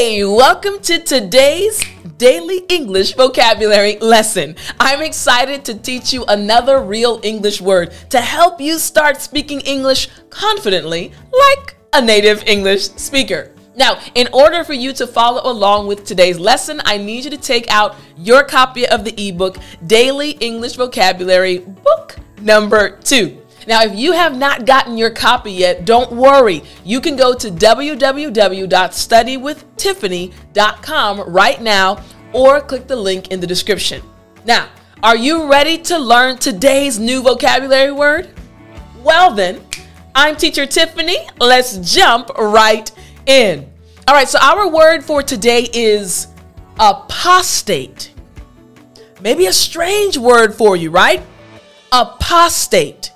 Hey, welcome to today's daily English vocabulary lesson. I'm excited to teach you another real English word to help you start speaking English confidently like a native English speaker. Now, in order for you to follow along with today's lesson, I need you to take out your copy of the ebook Daily English Vocabulary Book Number 2. Now, if you have not gotten your copy yet, don't worry. You can go to www.studywithtiffany.com right now or click the link in the description. Now, are you ready to learn today's new vocabulary word? Well, then, I'm teacher Tiffany. Let's jump right in. All right, so our word for today is apostate. Maybe a strange word for you, right? Apostate.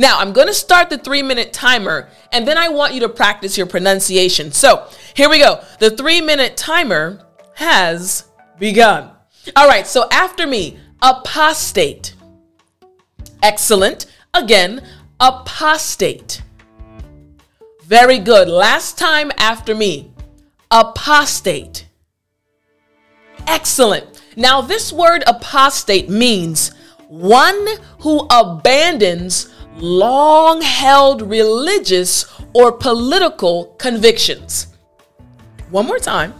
Now, I'm going to start the three minute timer and then I want you to practice your pronunciation. So, here we go. The three minute timer has begun. All right, so after me, apostate. Excellent. Again, apostate. Very good. Last time after me, apostate. Excellent. Now, this word apostate means one who abandons long held religious or political convictions. One more time.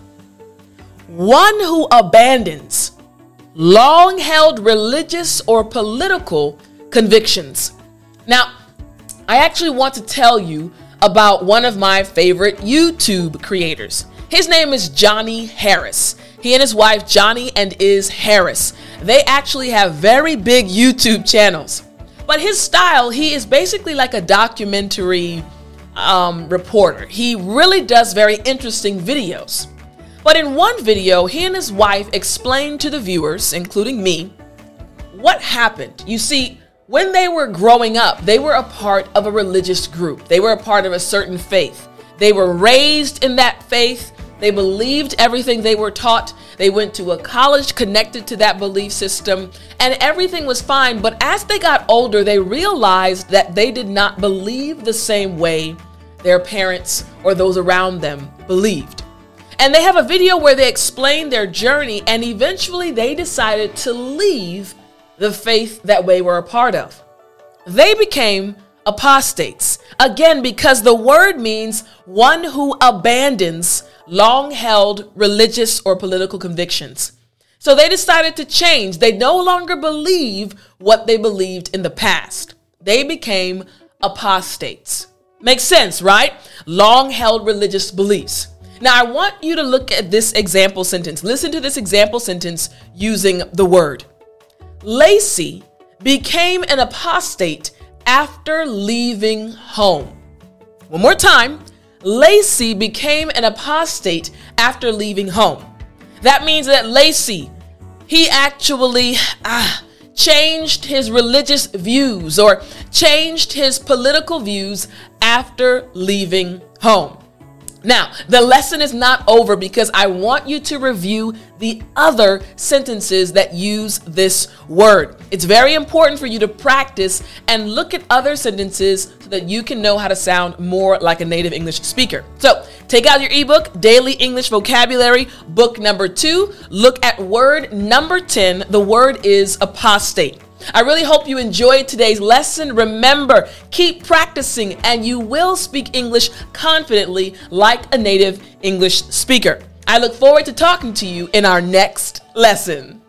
One who abandons long held religious or political convictions. Now, I actually want to tell you about one of my favorite YouTube creators. His name is Johnny Harris. He and his wife, Johnny and Iz Harris, they actually have very big YouTube channels. But his style, he is basically like a documentary um, reporter. He really does very interesting videos. But in one video, he and his wife explained to the viewers, including me, what happened. You see, when they were growing up, they were a part of a religious group, they were a part of a certain faith. They were raised in that faith. They believed everything they were taught. They went to a college connected to that belief system, and everything was fine. But as they got older, they realized that they did not believe the same way their parents or those around them believed. And they have a video where they explain their journey, and eventually they decided to leave the faith that they were a part of. They became apostates. Again, because the word means one who abandons long held religious or political convictions. So they decided to change. They no longer believe what they believed in the past. They became apostates. Makes sense, right? Long held religious beliefs. Now, I want you to look at this example sentence. Listen to this example sentence using the word. Lacey became an apostate after leaving home. One more time. Lacey became an apostate after leaving home. That means that Lacey, he actually ah, changed his religious views or changed his political views after leaving home. Now, the lesson is not over because I want you to review the other sentences that use this word. It's very important for you to practice and look at other sentences so that you can know how to sound more like a native English speaker. So, take out your ebook, Daily English Vocabulary, book number two. Look at word number 10. The word is apostate. I really hope you enjoyed today's lesson. Remember, keep practicing and you will speak English confidently like a native English speaker. I look forward to talking to you in our next lesson.